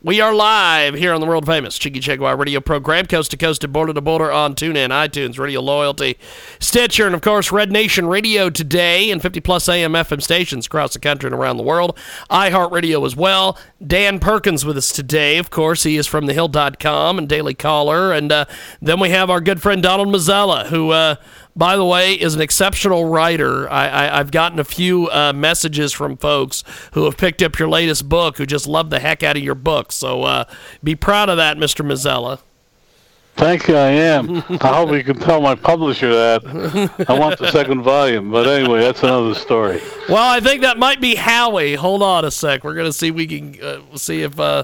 We are live here on the world famous Cheeky Jaguar radio program, coast to coast and border to border on TuneIn, iTunes, Radio Loyalty, Stitcher, and of course Red Nation Radio today and 50 plus AM FM stations across the country and around the world. iHeartRadio as well. Dan Perkins with us today. Of course, he is from thehill.com and Daily Caller. And uh, then we have our good friend Donald Mazzella, who uh, by the way, is an exceptional writer. I, have gotten a few uh, messages from folks who have picked up your latest book who just love the heck out of your book. So uh, be proud of that, Mr. Mazzella. Thank you, I am. I hope you can tell my publisher that. I want the second volume, but anyway, that's another story. Well, I think that might be Howie. Hold on a sec. We're gonna see we can uh, see if uh,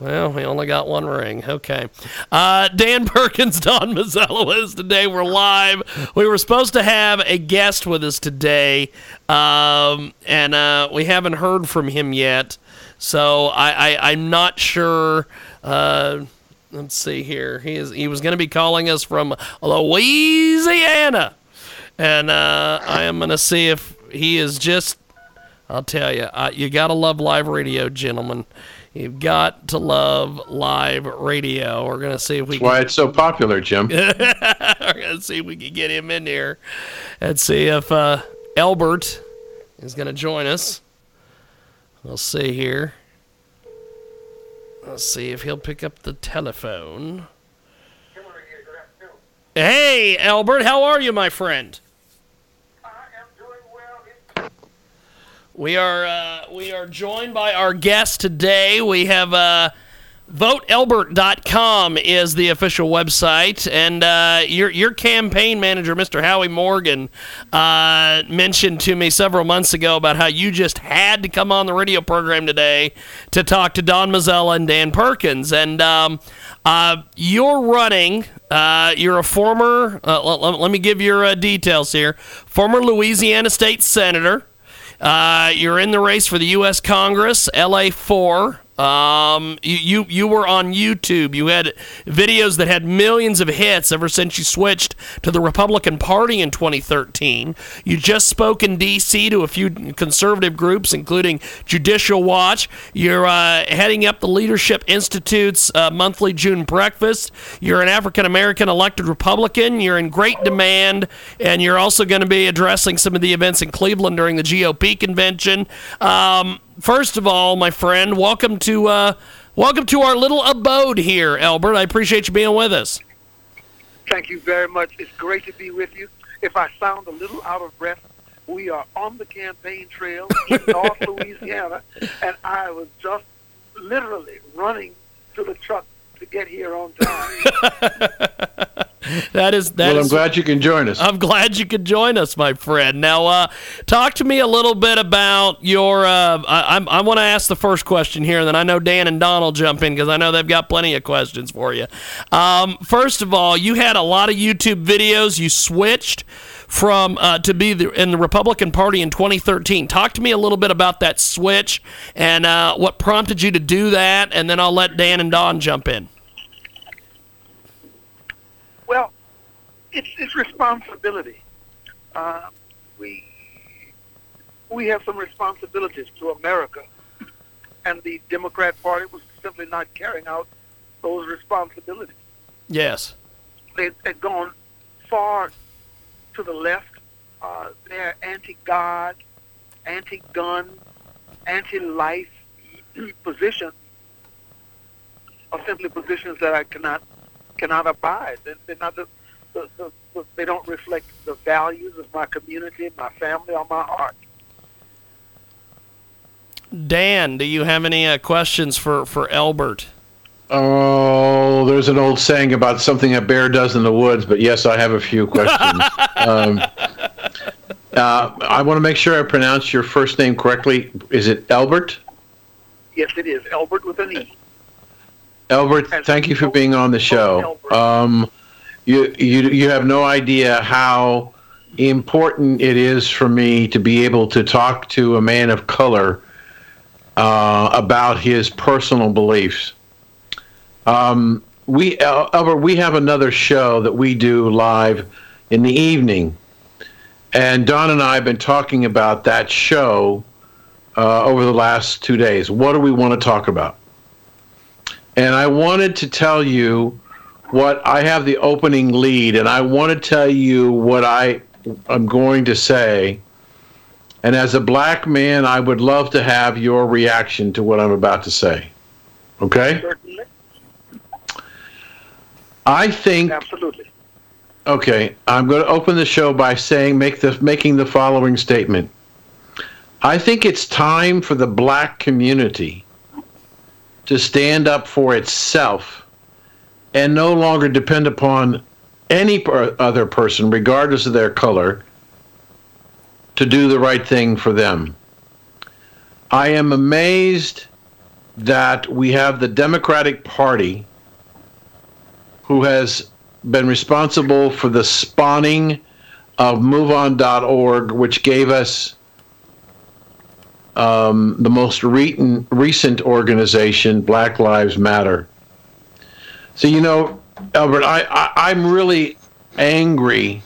well, we only got one ring. Okay. Uh, Dan Perkins, Don Mazzella with us today. We're live. We were supposed to have a guest with us today, um, and uh, we haven't heard from him yet. So I, am not sure. Uh, let's see here. He is. He was going to be calling us from Louisiana, and uh, I am going to see if he is just. I'll tell you, uh, you got to love live radio, gentlemen. You've got to love live radio. We're gonna see if we. That's can... why it's so popular, Jim. We're gonna see if we can get him in here, and see if uh, Elbert is gonna join us. We'll see here. Let's see if he'll pick up the telephone. Hey, Albert, how are you, my friend? We are uh, we are joined by our guest today. We have uh, voteelbert.com is the official website, and uh, your your campaign manager, Mr. Howie Morgan, uh, mentioned to me several months ago about how you just had to come on the radio program today to talk to Don Mazzella and Dan Perkins, and um, uh, you're running. Uh, you're a former. Uh, let, me give your details here. Former Louisiana state senator. Uh, you're in the race for the U.S. Congress, LA 4. Um, you, you you were on YouTube. You had videos that had millions of hits ever since you switched to the Republican Party in 2013. You just spoke in D.C. to a few conservative groups, including Judicial Watch. You're uh, heading up the Leadership Institute's uh, monthly June breakfast. You're an African American elected Republican. You're in great demand, and you're also going to be addressing some of the events in Cleveland during the GOP convention. Um, first of all, my friend, welcome to uh, welcome to our little abode here, Albert. I appreciate you being with us. Thank you very much. It's great to be with you. If I sound a little out of breath, we are on the campaign trail in North Louisiana, and I was just literally running to the truck to get here on time. that is that. Well, I'm glad you can join us. I'm glad you could join us, my friend. Now, uh, talk to me a little bit about your. Uh, I, I want to ask the first question here, and then I know Dan and Don will jump in because I know they've got plenty of questions for you. Um, first of all, you had a lot of YouTube videos. You switched from uh, to be the, in the Republican Party in 2013. Talk to me a little bit about that switch and uh, what prompted you to do that, and then I'll let Dan and Don jump in. Well, it's, it's responsibility. Uh, we we have some responsibilities to America, and the Democrat Party was simply not carrying out those responsibilities. Yes, they had gone far to the left. Uh, they're anti-God, anti-gun, anti-life positions are simply positions that I cannot cannot abide. They're not the, the, the, the, they don't reflect the values of my community, my family, or my heart. Dan, do you have any uh, questions for, for Albert? Oh, there's an old saying about something a bear does in the woods, but yes, I have a few questions. um, uh, I want to make sure I pronounce your first name correctly. Is it Albert? Yes, it is. Albert with an E. Albert, As thank you for being on the show. Um, you, you, you have no idea how important it is for me to be able to talk to a man of color uh, about his personal beliefs. Um, we, Al- Albert, we have another show that we do live in the evening, and Don and I have been talking about that show uh, over the last two days. What do we want to talk about? and I wanted to tell you what I have the opening lead, and I want to tell you what I am going to say. And as a black man, I would love to have your reaction to what I'm about to say. Okay? Certainly. I think Absolutely. Okay, I'm going to open the show by saying make the making the following statement. I think it's time for the black community to stand up for itself and no longer depend upon any per- uh, other person regardless of their color to do the right thing for them. I am amazed that we have the Democratic Party who has been responsible for the spawning of MoveOn.org, which gave us um, the most re- recent organization, Black Lives Matter. So, you know, Albert, I, I, I'm really angry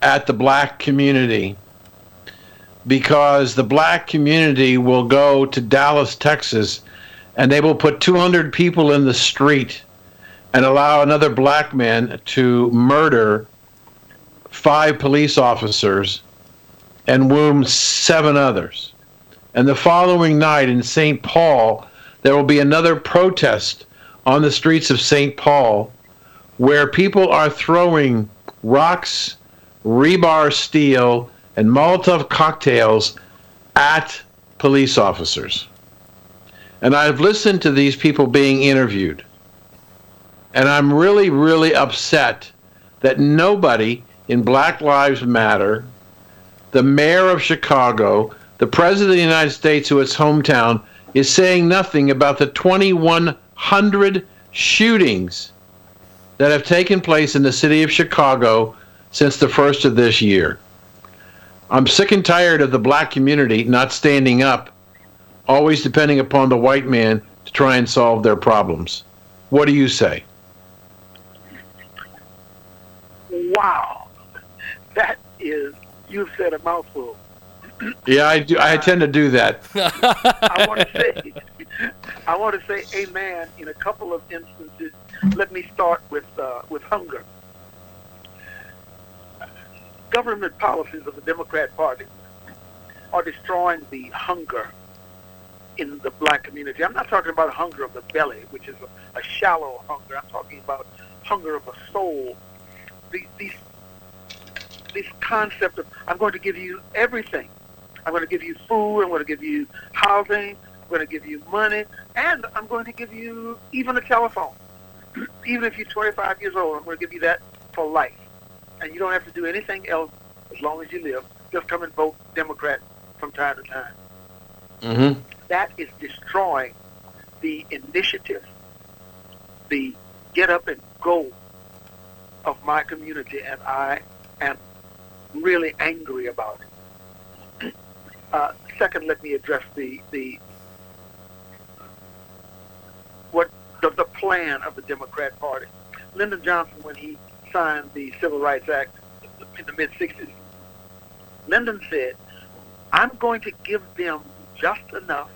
at the black community because the black community will go to Dallas, Texas, and they will put 200 people in the street and allow another black man to murder five police officers and wound seven others. And the following night in St. Paul, there will be another protest on the streets of St. Paul where people are throwing rocks, rebar steel, and Molotov cocktails at police officers. And I've listened to these people being interviewed. And I'm really, really upset that nobody in Black Lives Matter, the mayor of Chicago, the president of the United States, who is hometown, is saying nothing about the 2,100 shootings that have taken place in the city of Chicago since the first of this year. I'm sick and tired of the black community not standing up, always depending upon the white man to try and solve their problems. What do you say? Wow. That is, you've said a mouthful. Yeah, I do. I tend to do that. I want to say, I want to say amen in a couple of instances. Let me start with uh, with hunger. Government policies of the Democrat Party are destroying the hunger in the black community. I'm not talking about hunger of the belly, which is a, a shallow hunger. I'm talking about hunger of a soul. The, these this concept of I'm going to give you everything. I'm going to give you food. I'm going to give you housing. I'm going to give you money, and I'm going to give you even a telephone. even if you're 25 years old, I'm going to give you that for life, and you don't have to do anything else as long as you live. Just come and vote Democrat from time to time. Mm-hmm. That is destroying the initiative, the get up and go of my community, and I am really angry about it. Uh, second, let me address the the what the, the plan of the Democrat Party. Lyndon Johnson, when he signed the Civil Rights Act in the mid '60s, Lyndon said, "I'm going to give them just enough,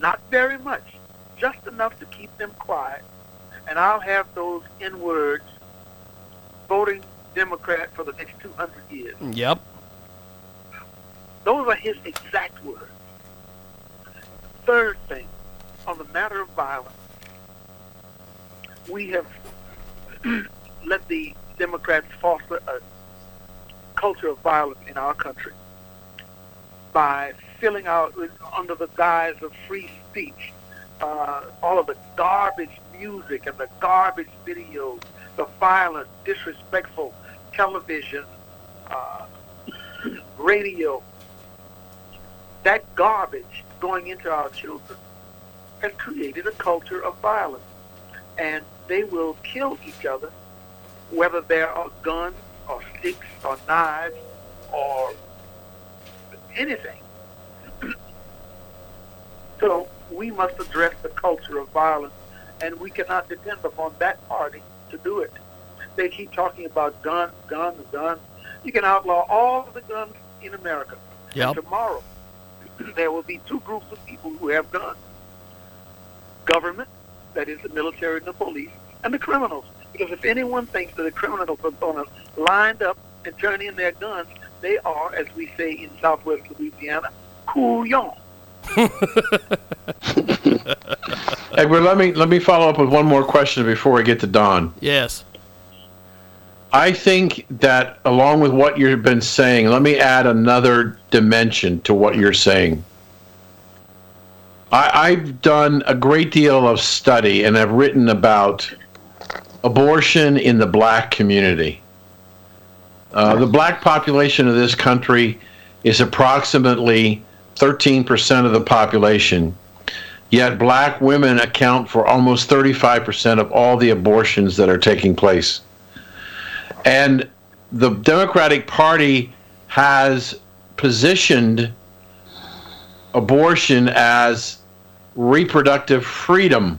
not very much, just enough to keep them quiet, and I'll have those N words voting Democrat for the next 200 years." Yep. Those are his exact words. Third thing, on the matter of violence, we have let the Democrats foster a culture of violence in our country by filling out under the guise of free speech uh, all of the garbage music and the garbage videos, the violent, disrespectful television, uh, radio, that garbage going into our children has created a culture of violence. And they will kill each other, whether there are guns or sticks or knives or anything. so we must address the culture of violence, and we cannot depend upon that party to do it. They keep talking about guns, guns, guns. You can outlaw all the guns in America. Yep. Tomorrow, there will be two groups of people who have guns. Government, that is the military and the police, and the criminals. Because if anyone thinks that the criminals are going to lined up and turn in their guns, they are, as we say in southwest Louisiana, couillon. Edward, let me let me follow up with one more question before we get to Don. Yes. I think that along with what you've been saying, let me add another dimension to what you're saying. I, I've done a great deal of study and I've written about abortion in the black community. Uh, the black population of this country is approximately 13% of the population, yet black women account for almost 35% of all the abortions that are taking place. And the Democratic Party has positioned abortion as reproductive freedom.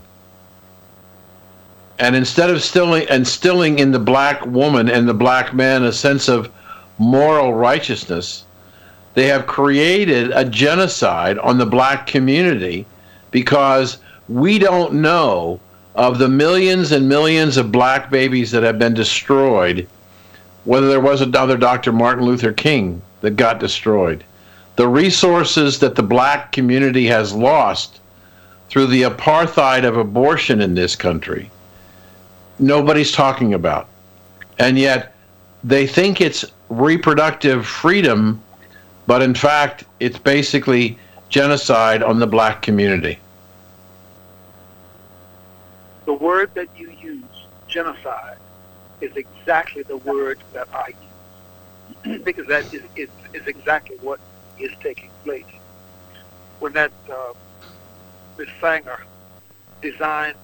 And instead of instilling, instilling in the black woman and the black man a sense of moral righteousness, they have created a genocide on the black community because we don't know of the millions and millions of black babies that have been destroyed, whether there was another Dr. Martin Luther King that got destroyed. The resources that the black community has lost through the apartheid of abortion in this country, nobody's talking about. And yet they think it's reproductive freedom, but in fact, it's basically genocide on the black community. The word that you use, genocide, is exactly the word that I use because that is, is, is exactly what is taking place. When that uh, Miss Sanger designed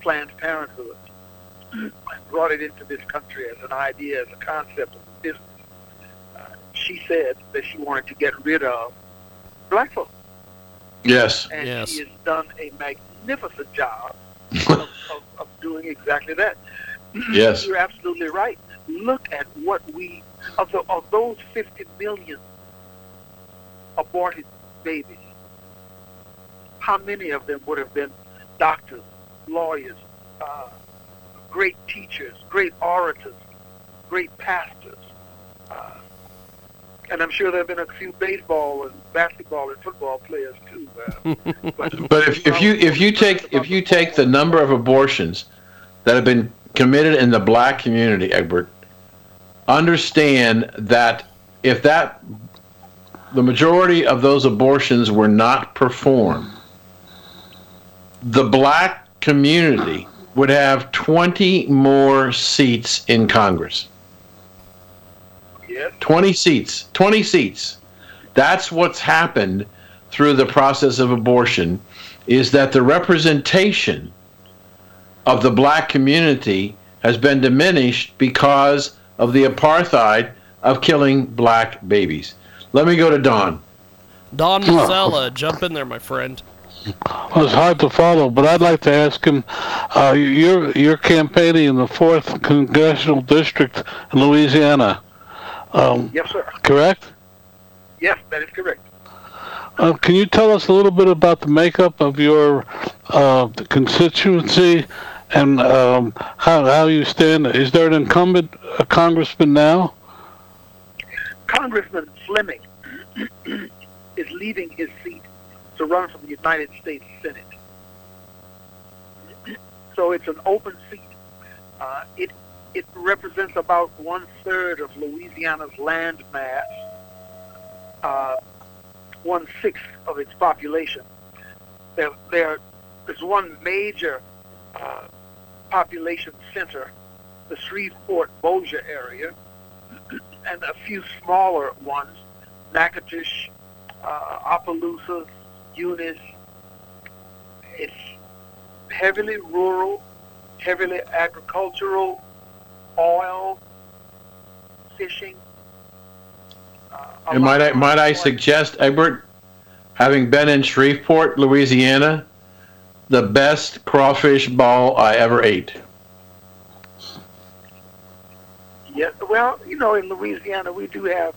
Planned Parenthood and brought it into this country as an idea, as a concept of business, uh, she said that she wanted to get rid of black folks. Yes. And Yes. she has done a magnificent job of, of, of doing exactly that. Yes. You're absolutely right. Look at what we of the of those 50 million aborted babies. How many of them would have been doctors, lawyers, uh, great teachers, great orators, great pastors? Uh, and I'm sure there have been a few baseball and basketball and football players too. Uh, but But if, if you if you take if you take the number of abortions that have been committed in the black community, Egbert, understand that if that the majority of those abortions were not performed, the black community would have 20 more seats in Congress. Yes, 20 seats. 20 seats. That's what's happened through the process of abortion is that the representation of the black community has been diminished because of the apartheid of killing black babies. Let me go to Don. Don Mazzella, jump in there, my friend. Well, it's hard to follow, but I'd like to ask him. Uh, you're you're campaigning in the fourth congressional district in Louisiana, um, yes, sir. correct? Yes, that is correct. Uh, can you tell us a little bit about the makeup of your uh, constituency and um, how how you stand? Is there an incumbent congressman now? Congressman Fleming is leaving his seat to run for the United States Senate. So it's an open seat. Uh, it it represents about one third of Louisiana's land mass, uh, one sixth of its population. There, there is one major uh, population center, the Shreveport Bossier area, and a few smaller ones, Natchitoches, uh, Opelousas, Eunice. It's heavily rural, heavily agricultural, oil, fishing. Uh, And might I, might I suggest, Egbert, having been in Shreveport, Louisiana, the best crawfish ball I ever ate. Yeah, well, you know, in Louisiana, we do have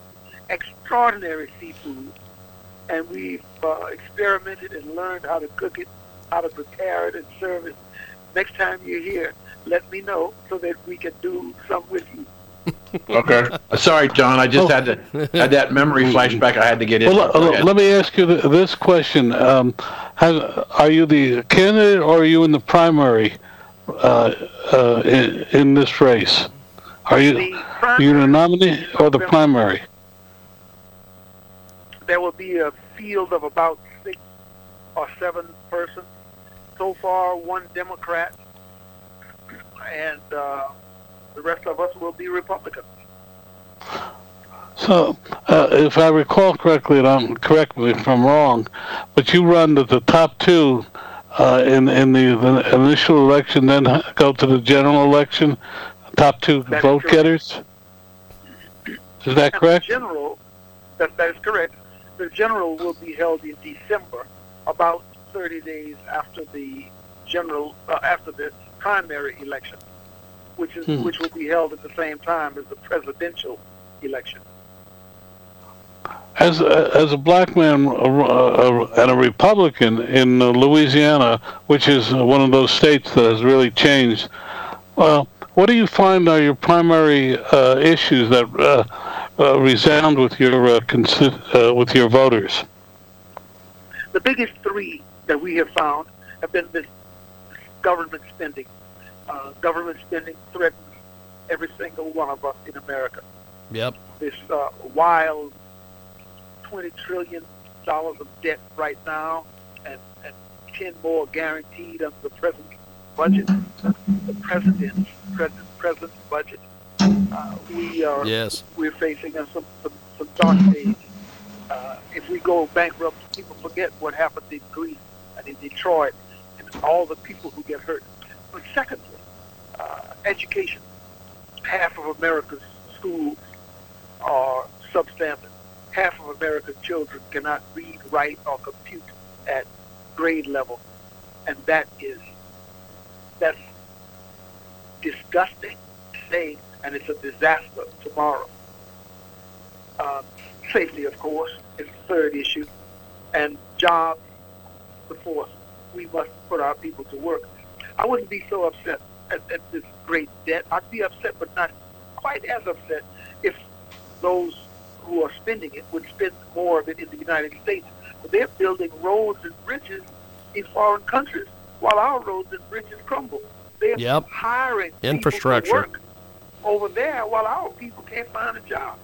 extraordinary seafood, and we've uh, experimented and learned how to cook it, how to prepare it, and serve it. Next time you're here, let me know so that we can do some with you. Okay. Sorry, John. I just had to had that memory flashback. I had to get in. Well, Go let, let me ask you th- this question: um, has, Are you the candidate or are you in the primary uh, uh, in, in this race? Are you The you the nominee or the primary? there will be a field of about six or seven persons. So far, one Democrat, and uh, the rest of us will be Republicans. So, uh, if I recall correctly, and I'm correct me if I'm wrong, but you run to the top two uh, in in the, the initial election, then go to the general election, top two That's vote correct. getters. Is that And correct? The general, that, that is correct. The general will be held in December, about 30 days after the general, uh, after the primary election, which is Hmm. which will be held at the same time as the presidential election. As a, as a black man and a Republican in uh, Louisiana, which is uh, one of those states that has really changed, well, what do you find are your primary uh, issues that uh, uh, resound with your uh, consi- uh, with your voters? The biggest three that we have found have been this government spending. Uh, government spending threatens every single one of us in America. Yep. This uh, wild twenty trillion dollars of debt right now, and, and ten more guaranteed under the present budget. The president's present present budget. Uh, we are Yes. we're facing uh, some, some, some dark days. Uh, if we go bankrupt, people forget what happened in Greece and in Detroit all the people who get hurt. But secondly, uh, education. Half of America's schools are substandard. Half of America's children cannot read, write, or compute at grade level. And that is, that's disgusting today, and it's a disaster tomorrow. Um, safety, of course, is the third issue, and jobs, the fourth. We must put our people to work. I wouldn't be so upset at, at this great debt. I'd be upset, but not quite as upset if those who are spending it would spend more of it in the United States. But they're building roads and bridges in foreign countries while our roads and bridges crumble. They're Yep. hiring people to Infrastructure. work over there while our people can't find a job.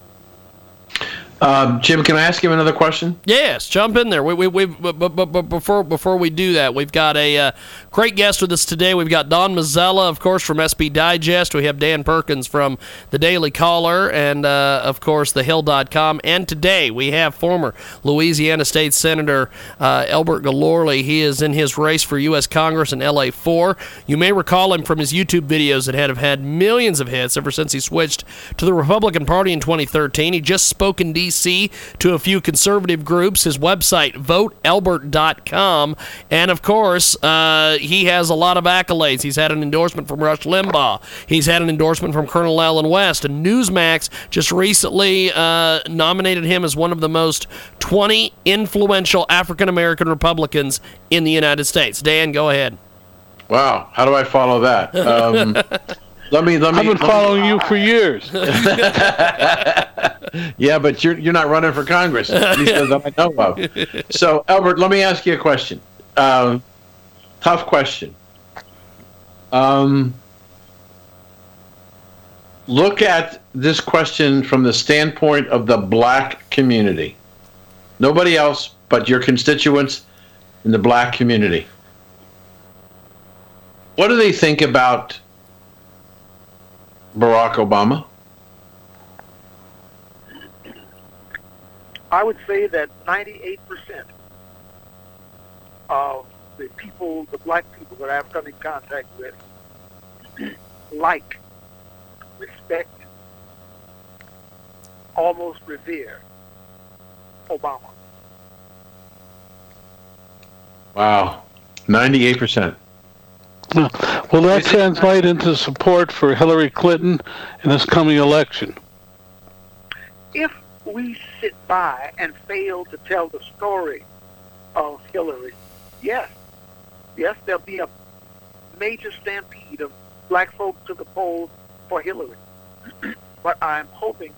Um, Jim, can I ask him another question? Yes, jump in there. We, we, we, but, but, but before before we do that, we've got a uh, great guest with us today. We've got Don Mazzella, of course, from SB Digest. We have Dan Perkins from the Daily Caller, and uh, of course, the thehill.com. And today we have former Louisiana State Senator uh, Elbert Guillory. He is in his race for U.S. Congress in LA 4. You may recall him from his YouTube videos that have had millions of hits ever since he switched to the Republican Party in 2013. He just spoke in D.C. to a few conservative groups. His website, voteelbert.com. And of course, uh, he has a lot of accolades. He's had an endorsement from Rush Limbaugh, he's had an endorsement from Colonel Allen West. And Newsmax just recently uh, nominated him as one of the most 20 influential African American Republicans in the United States. Dan, go ahead. Wow, how do I follow that? Um, let me let me. I've been let me- following you for years. Yeah, but you're you're not running for Congress, at least that I know of. So, Albert, let me ask you a question. Um, tough question. Um, look at this question from the standpoint of the black community. Nobody else but your constituents in the black community. What do they think about Barack Obama? I would say that 98% of the people, the black people that I've come in contact with, like, respect, almost revere Obama. Wow. 98%. No. Will that translate into support for Hillary Clinton in this coming election? If we sit by and fail to tell the story of Hillary, yes, yes, there'll be a major stampede of black folks to the polls for Hillary. but I'm hoping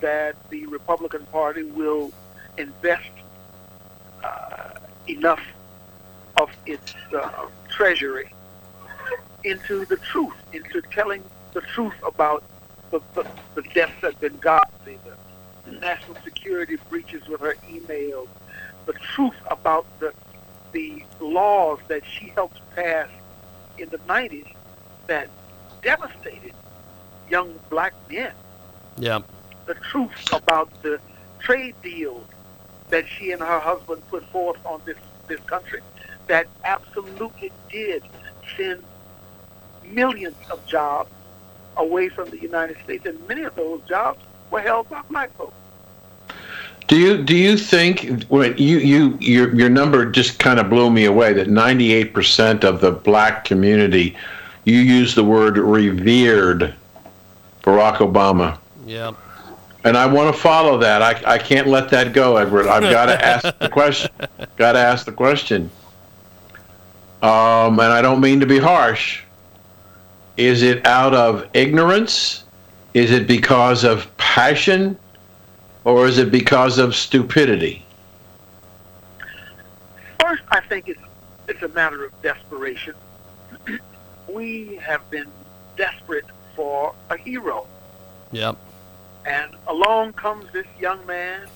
that the Republican Party will invest uh, enough of its uh, treasury into the truth, into telling the truth about the, the, the deaths that have been godly, the national security breaches with her emails, the truth about the the laws that she helped pass in the 90s that devastated young black men. Yeah. The truth about the trade deals that she and her husband put forth on this, this country that absolutely did send millions of jobs away from the United States, and many of those jobs were held by black folks. Do you do you think when you you your your number just kind of blew me away that 98% of the black community you use the word revered Barack Obama. Yeah. And I want to follow that. I, I can't let that go, Edward. I've got to ask the question. Got to ask the question. Um, and I don't mean to be harsh. Is it out of ignorance? Is it because of passion? Or is it because of stupidity? First, I think it's, it's a matter of desperation. we have been desperate for a hero. Yep. And along comes this young man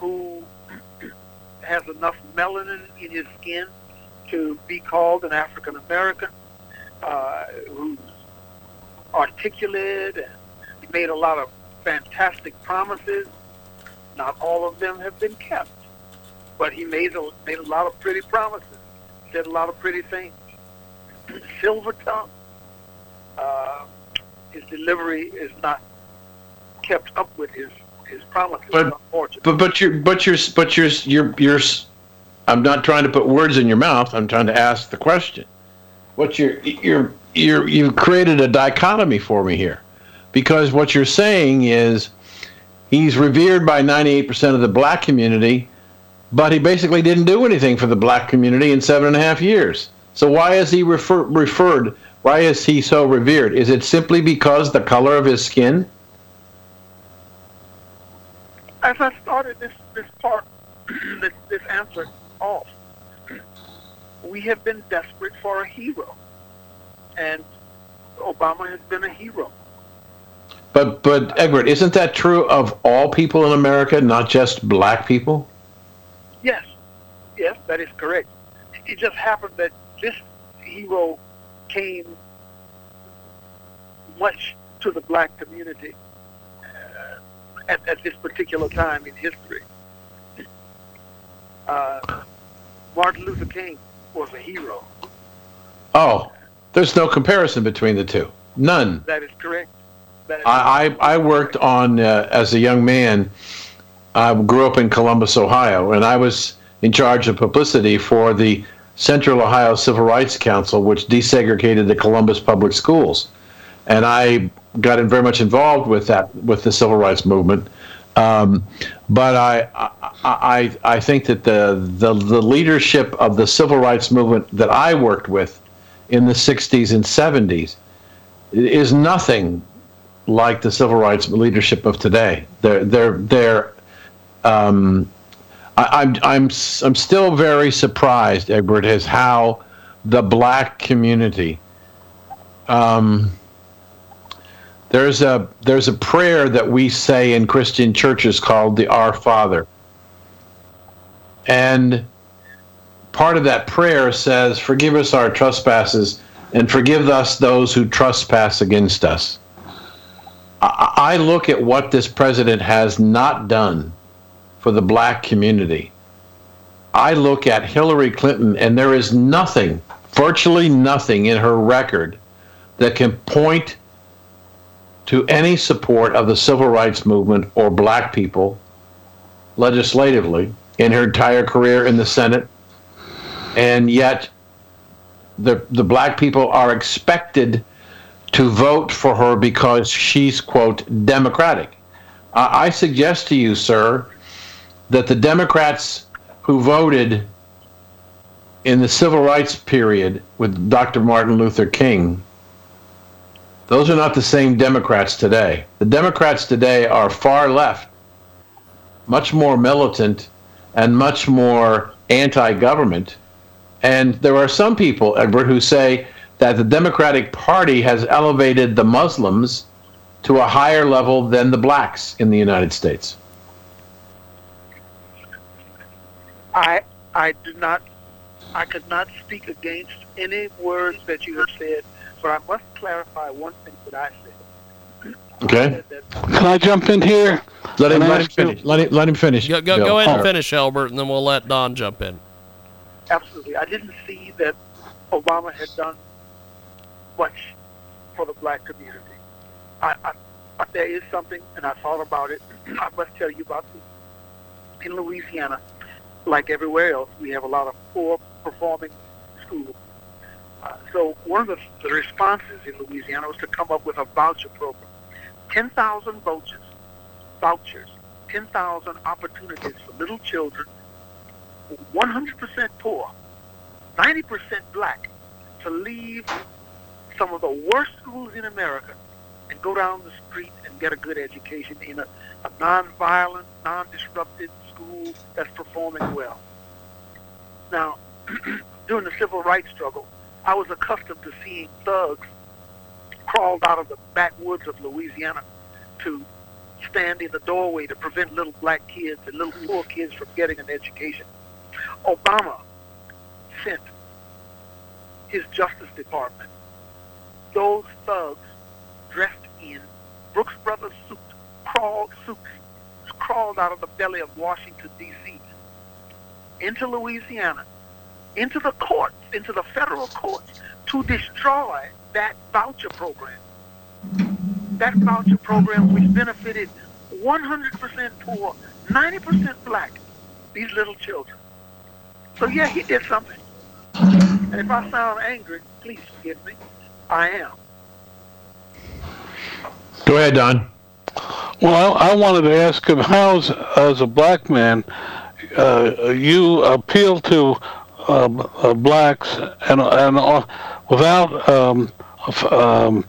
who has enough melanin in his skin to be called an African American, uh, who's articulate and made a lot of fantastic promises. Not all of them have been kept, but he made a, made a lot of pretty promises, said a lot of pretty things. Silver tongue. Uh, his delivery is not kept up with his his promises. But but but you're but you're but you're you're you're. I'm not trying to put words in your mouth. I'm trying to ask the question. What you're you're you're you've created a dichotomy for me here, because what you're saying is he's revered by 98% of the black community, but he basically didn't do anything for the black community in seven and a half years. So why is he refer, referred? Why is he so revered? Is it simply because the color of his skin? As I started this this part, this, this answer off, we have been desperate for a hero, and Obama has been a hero. But but Edward, isn't that true of all people in America, not just black people? Yes, yes, that is correct. It just happened that this hero came much to the black community uh, at, at this particular time in history. Uh, Martin Luther King was a hero. Oh, there's no comparison between the two. None. That is correct. That is I, I, I worked on, uh, as a young man, I grew up in Columbus, Ohio, and I was in charge of publicity for the Central Ohio Civil Rights Council, which desegregated the Columbus public schools. And I got very much involved with that, with the civil rights movement. Um, but I, I, I think that the, the, the leadership of the civil rights movement that I worked with in the 60s and 70s is nothing like the civil rights leadership of today. They're, they're, they're, um, I, I'm, I'm, I'm still very surprised, Edward, as how the black community, um, there's a there's a prayer that we say in Christian churches called the Our Father. And part of that prayer says, Forgive us our trespasses and forgive us those who trespass against us. I, look at what this president has not done for the black community. I look at Hillary Clinton, and there is nothing, virtually nothing in her record that can point to any support of the civil rights movement or black people legislatively in her entire career in the Senate. And yet, the, the black people are expected to vote for her because she's, quote, Democratic. I suggest to you, sir, that the Democrats who voted in the civil rights period with Dr. Martin Luther King, those are not the same Democrats today. The Democrats today are far left, much more militant, and much more anti government. And there are some people, Edward, who say that the Democratic Party has elevated the Muslims to a higher level than the blacks in the United States? I I do not I could not speak against any words that you have said, but I must clarify one thing that I said. Okay. Can I jump in here? Let him, let him finish. Let him, let him finish. Go, go, Bill. go ahead and finish, Albert, and then we'll let Don jump in. Absolutely. I didn't see that Obama had done much for the black community. I, I, I, there is something, and I thought about it. I must tell you about this. In Louisiana, like everywhere else, we have a lot of poor performing schools. So one of the, the responses in Louisiana was to come up with a voucher program. 10,000 vouchers, vouchers, 10,000 opportunities for little children 100% poor, 90% black, to leave some of the worst schools in America and go down the street and get a good education in a, a non-violent, non-disrupted school that's performing well. Now, during the civil rights struggle, I was accustomed to seeing thugs crawled out of the backwoods of Louisiana to stand in the doorway to prevent little black kids and little poor kids from getting an education. Obama sent his Justice Department, those thugs dressed in Brooks Brothers suits, crawled suits, crawled out of the belly of Washington, D.C., into Louisiana, into the courts, into the federal courts, to destroy that voucher program. That voucher program which benefited 100% poor, 90% black, these little children. So yeah, he did something. And if I sound angry, please forgive me. I am. Go ahead, Don. Well, I, I wanted to ask him how, as, as a black man, uh, you appeal to uh, blacks and and uh, without um, um,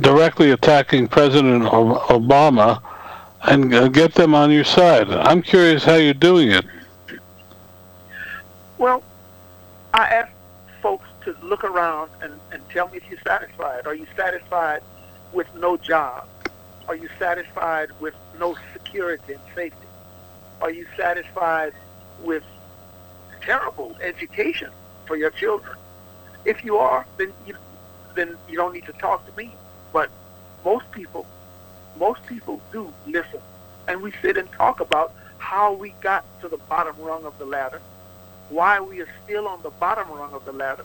directly attacking President Obama and uh, get them on your side. I'm curious how you're doing it. Well, I ask folks to look around and, and tell me if you're satisfied. Are you satisfied with no job? Are you satisfied with no security and safety? Are you satisfied with terrible education for your children? If you are, then you, then you don't need to talk to me. But most people, most people do listen, and we sit and talk about how we got to the bottom rung of the ladder, why we are still on the bottom rung of the ladder,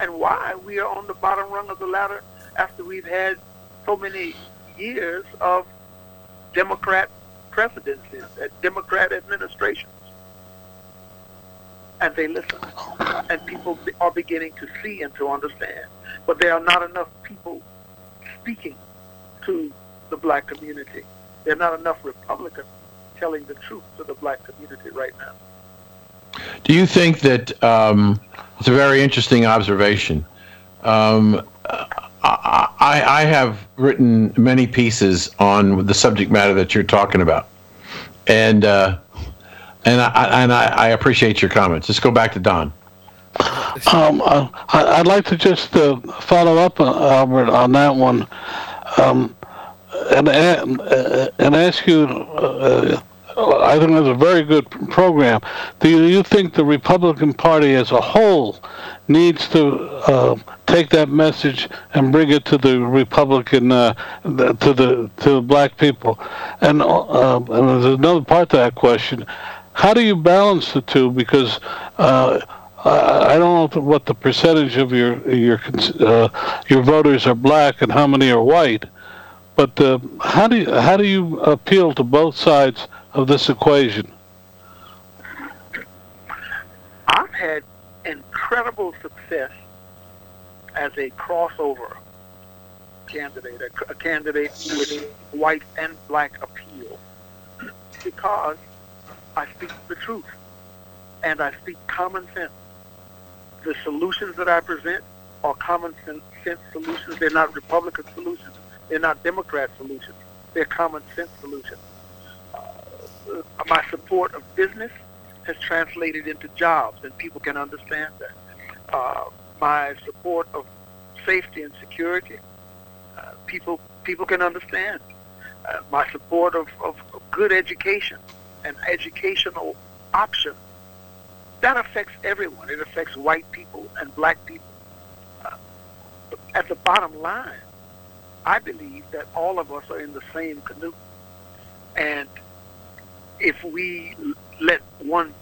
and why we are on the bottom rung of the ladder after we've had so many years of Democrat presidencies, Democrat administrations. And they listen. And people are beginning to see and to understand. But there are not enough people speaking to the black community. There are not enough Republicans telling the truth to the black community right now. Do you think that um, it's a very interesting observation? Um, I, I, have written many pieces on the subject matter that you're talking about, and uh, and I and I, I appreciate your comments. Let's go back to Don. Um, uh, I, I'd like to just uh, follow up, uh, Albert, on that one, um, and uh, and ask you uh, I think that's a very good program. Do you think the Republican Party as a whole needs to uh, take that message and bring it to the Republican, uh, to the to the black people? And, uh, and there's another part to that question: How do you balance the two? Because uh, I don't know what the percentage of your your uh, your voters are black and how many are white, but uh, how do you how do you appeal to both sides of this equation? I've had incredible success as a crossover candidate, a, a candidate with white and black appeal, because I speak the truth and I speak common sense the solutions that I present are common sense solutions. They're not Republican solutions. They're not Democrat solutions. They're common sense solutions. Uh, my support of business has translated into jobs, and people can understand that. Uh, my support of safety and security, uh, people people can understand. Uh, my support of, of, of good education and educational option, that affects everyone. It affects white people and black people. Uh, at the bottom line, I believe that all of us are in the same canoe. And if we let one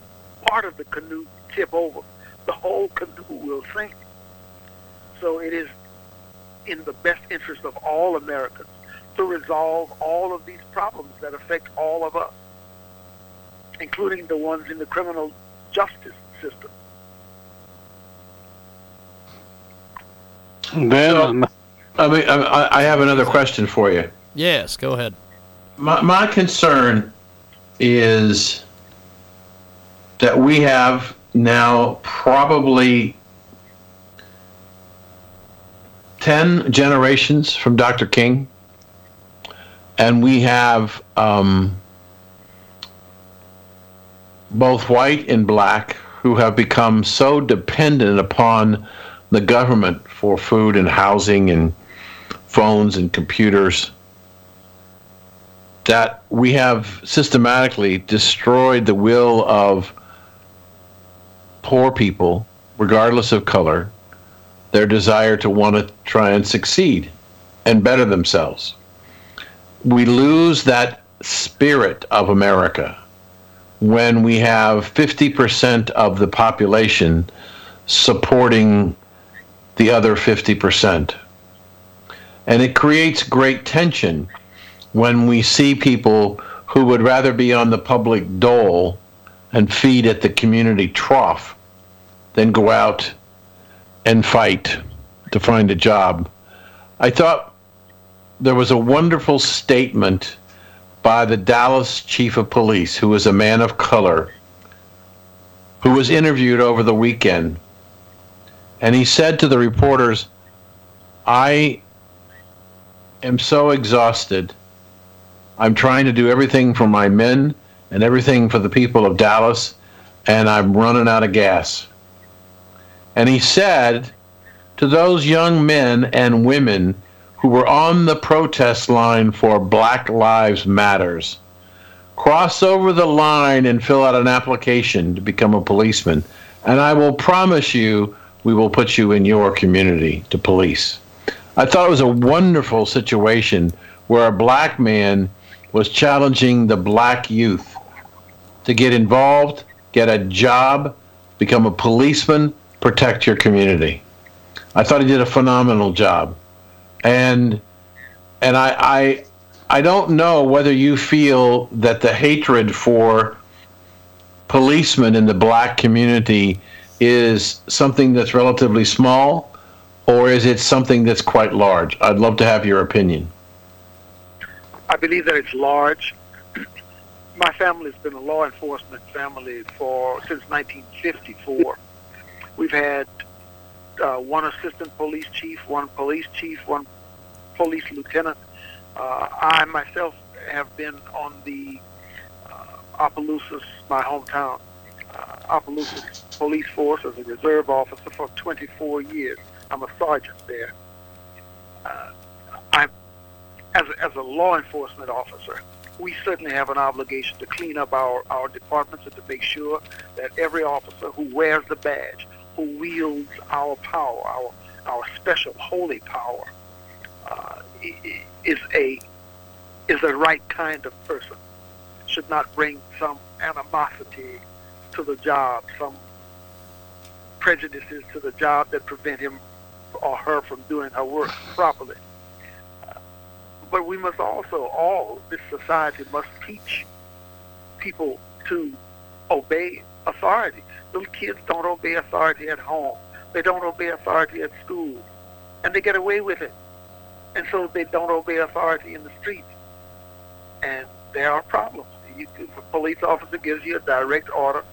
part of the canoe tip over, the whole canoe will sink. So it is in the best interest of all Americans to resolve all of these problems that affect all of us, including the ones in the criminal justice system. Then, so, I mean, I, I have another question for you. Yes, go ahead. My, my concern is that we have now probably 10 generations from Dr. King, and we have um, both white and black who have become so dependent upon the government for food and housing and phones and computers that we have systematically destroyed the will of poor people, regardless of color, their desire to want to try and succeed and better themselves. We lose that spirit of America when we have 50% of the population supporting the other 50%. And it creates great tension when we see people who would rather be on the public dole and feed at the community trough than go out and fight to find a job. I thought there was a wonderful statement by the Dallas chief of police, who was a man of color, who was interviewed over the weekend. And he said to the reporters, I am so exhausted. I'm trying to do everything for my men and everything for the people of Dallas, and I'm running out of gas. And he said to those young men and women who were on the protest line for Black Lives Matters. Cross over the line and fill out an application to become a policeman, and I will promise you we will put you in your community to police. I thought it was a wonderful situation where a black man was challenging the black youth to get involved, get a job, become a policeman, protect your community. I thought he did a phenomenal job and and I, I I don't know whether you feel that the hatred for policemen in the black community is something that's relatively small or is it something that's quite large? I'd love to have your opinion. I believe that it's large. My family's been a law enforcement family for since 1954. We've had uh, one assistant police chief, one police chief, one police lieutenant. Uh, I myself have been on the uh, Opelousas, my hometown, uh, Opelousas police force as a reserve officer for 24 years. I'm a sergeant there. Uh, I'm as a, as a law enforcement officer. we certainly have an obligation to clean up our, our departments and to make sure that every officer who wears the badge, who wields our power, our, our special holy power, uh, is a is the right kind of person. Should not bring some animosity to the job, some prejudices to the job that prevent him or her from doing her work properly. Uh, but we must also, all this society must teach people to obey authority. Little kids don't obey authority at home. They don't obey authority at school. And they get away with it. And so they don't obey authority in the streets. And there are problems. You, if a police officer gives you a direct order,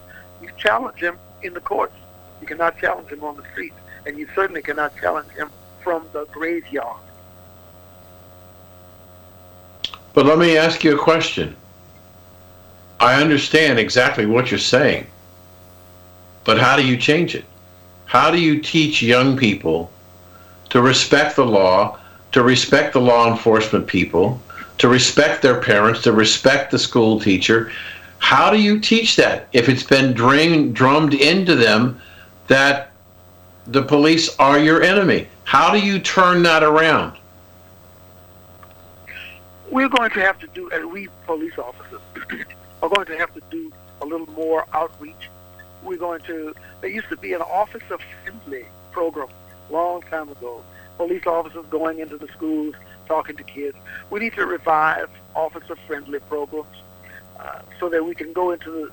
you challenge him in the courts. You cannot challenge him on the streets and you certainly cannot challenge him from the graveyard. But let me ask you a question. I understand exactly what you're saying, but how do you change it? How do you teach young people to respect the law, to respect the law enforcement people, to respect their parents, to respect the school teacher? How do you teach that if it's been drummed into them that the police are your enemy. How do you turn that around? We're going to have to do, and we police officers are going to have to do a little more outreach. We're going to, there used to be an officer friendly program long time ago. Police officers going into the schools, talking to kids. We need to revive officer friendly programs uh, so that we can go into the,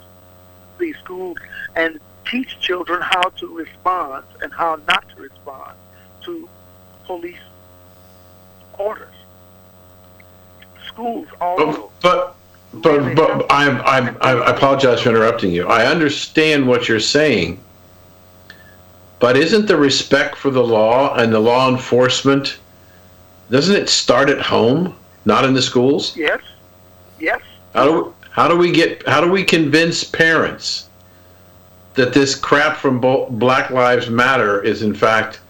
the schools and teach children how to respond and how not to respond to police orders. Schools also. But but but, but I'm, I'm I apologize for interrupting you. I understand what you're saying. But isn't the respect for the law and the law enforcement doesn't it start at home, not in the schools? Yes. Yes. How do how do we get how do we convince parents that this crap from Black Lives Matter is in fact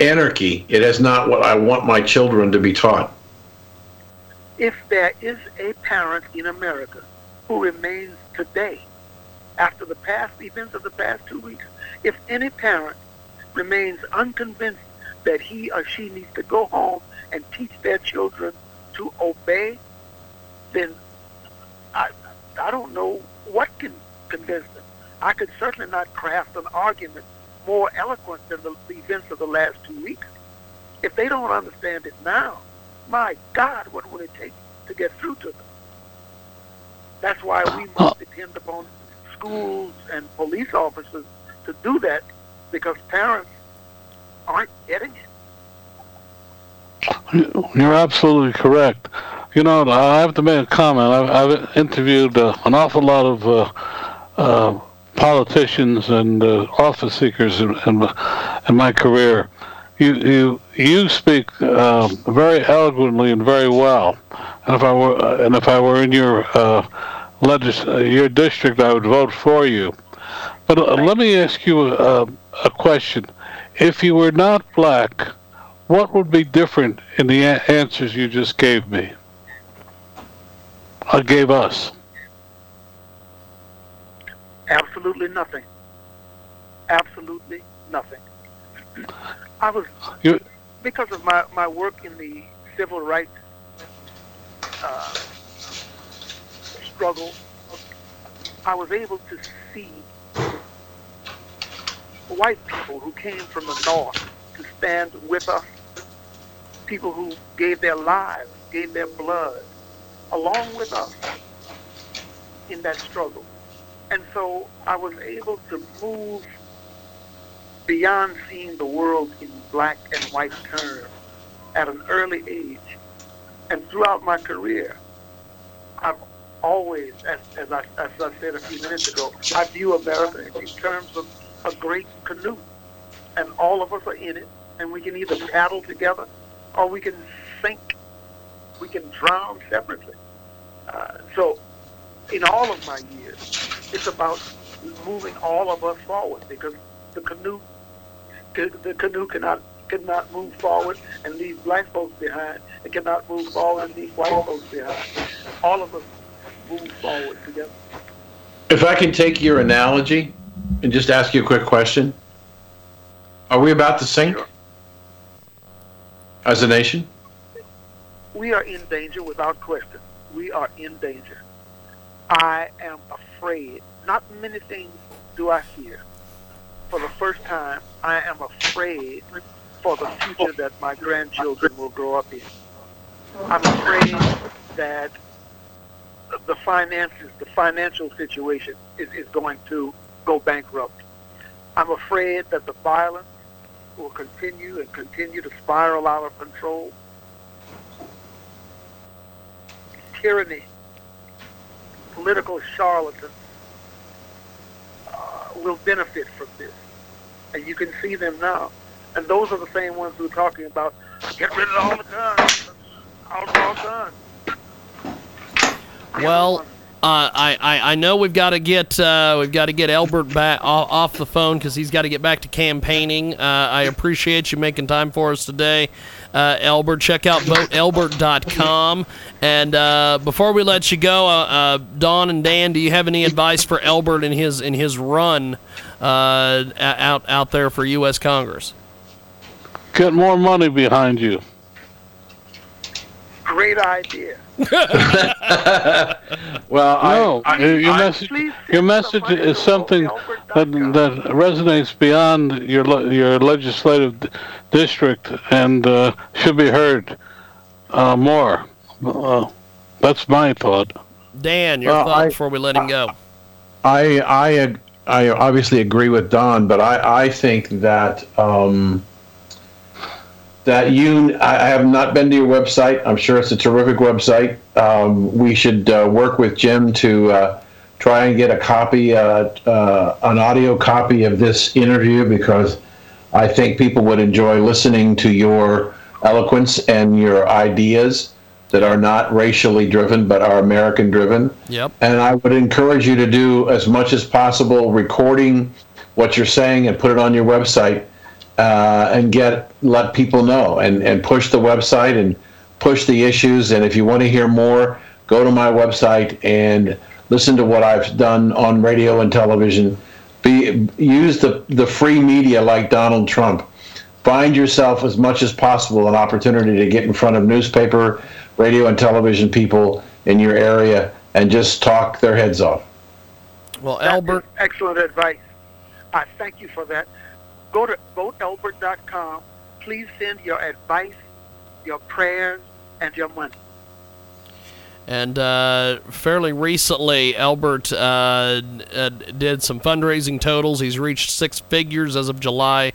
anarchy. It is not what I want my children to be taught. If there is a parent in America who remains today, after the past events of the past two weeks, if any parent remains unconvinced that he or she needs to go home and teach their children to obey, then I, I don't know what can convince them. I could certainly not craft an argument more eloquent than the, the events of the last two weeks. If they don't understand it now, my God, what will it take to get through to them? That's why we must depend upon schools and police officers to do that because parents aren't getting it. You're absolutely correct. You know, I have to make a comment. I've, I've interviewed uh, an awful lot of uh, uh, politicians and uh, office seekers in, in, in, my career. You you you speak uh, very eloquently and very well. And if I were uh, and if I were in your uh, legis- uh, your district, I would vote for you. But uh, let me ask you a, a question: If you were not black, what would be different in the a- answers you just gave me? I gave us. Absolutely nothing. Absolutely nothing. I was you, because of my, my work in the civil rights uh, struggle. I was able to see white people who came from the north to stand with us, people who gave their lives, gave their blood, along with us in that struggle. And so I was able to move beyond seeing the world in black and white terms at an early age. And throughout my career, I've always, as, as, I, as I said a few minutes ago, I view America in terms of a great canoe. And all of us are in it, and we can either paddle together or we can sink. We can drown separately. Uh, so in all of my years, it's about moving all of us forward because the canoe the canoe cannot cannot move forward and leave black folks behind. It cannot move forward and leave white folks behind. All of us move forward together. If I can take your analogy and just ask you a quick question. Are we about to sink as a nation? We are in danger without question. We are in danger. I am afraid. Not many things do I fear. For the first time, I am afraid for the future that my grandchildren will grow up in. I'm afraid that the finances, the financial situation is, is going to go bankrupt. I'm afraid that the violence will continue and continue to spiral out of control. Tyranny, political charlatans uh, will benefit from this. And you can see them now. And those are the same ones who are talking about get rid of all the guns, outlaw guns. Well, uh, I, I I know we've got to get uh, we've got to get Elbert back off, the phone because he's got to get back to campaigning. Uh, I appreciate you making time for us today, uh, Elbert. Check out voteelbert.com. And uh, before we let you go, uh, Don and Dan, do you have any advice for Elbert in his in his run uh, out out there for U.S. Congress? Get more money behind you. Great idea. Well, No, I, I, your I- message, your message somebody is something that, that resonates beyond your your legislative district and uh, should be heard uh, more. Uh, that's my thought. Dan, your Well, thoughts I- before we let him go. I I ag- I obviously agree with Don, but I I think that um, that you I have not been to your website. I'm sure it's a terrific website. Um, we should uh, work with Jim to uh, try and get a copy, uh, uh, an audio copy of this interview because I think people would enjoy listening to your eloquence and your ideas that are not racially driven but are American driven. Yep. And I would encourage you to do as much as possible recording what you're saying and put it on your website uh, and get let people know and, and push the website and push the issues. And if you want to hear more, go to my website and listen to what I've done on radio and television. Be use the the free media like Donald Trump. Find yourself as much as possible an opportunity to get in front of newspaper, radio, and television people in your area and just talk their heads off. Well, That is Albert, excellent advice. I thank you for that. Go to voteelbert.com. Please send your advice, your prayers, and your money. And uh, fairly recently, Elbert uh, uh, did some fundraising totals. He's reached six figures as of July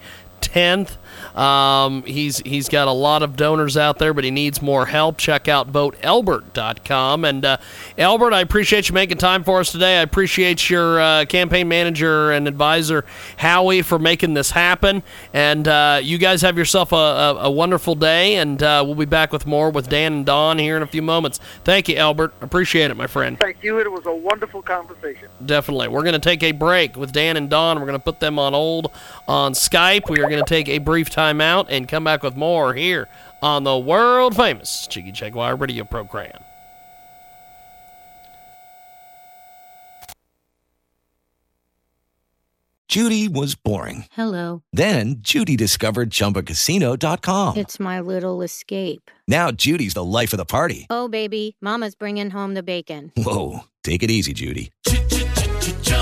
10th. Um, he's he's got a lot of donors out there, but he needs more help. Check out voteelbert.com. And uh, Elbert, I appreciate you making time for us today. I appreciate your uh, campaign manager and advisor Howie for making this happen. And uh, you guys have yourself a, a, a wonderful day. And uh, we'll be back with more with Dan and Don here in a few moments. Thank you, Elbert. Appreciate it, my friend. Thank you. It was a wonderful conversation. Definitely. We're going to take a break with Dan and Don. We're going to put them on old on Skype. We are going to take a brief time out and come back with more here on the world famous Cheeky Jaguar radio program. Judy was boring. Hello. Then Judy discovered ChumbaCasino.com. It's my little escape. Now Judy's the life of the party. Oh, baby, Mama's bringing home the bacon. Whoa, take it easy, Judy.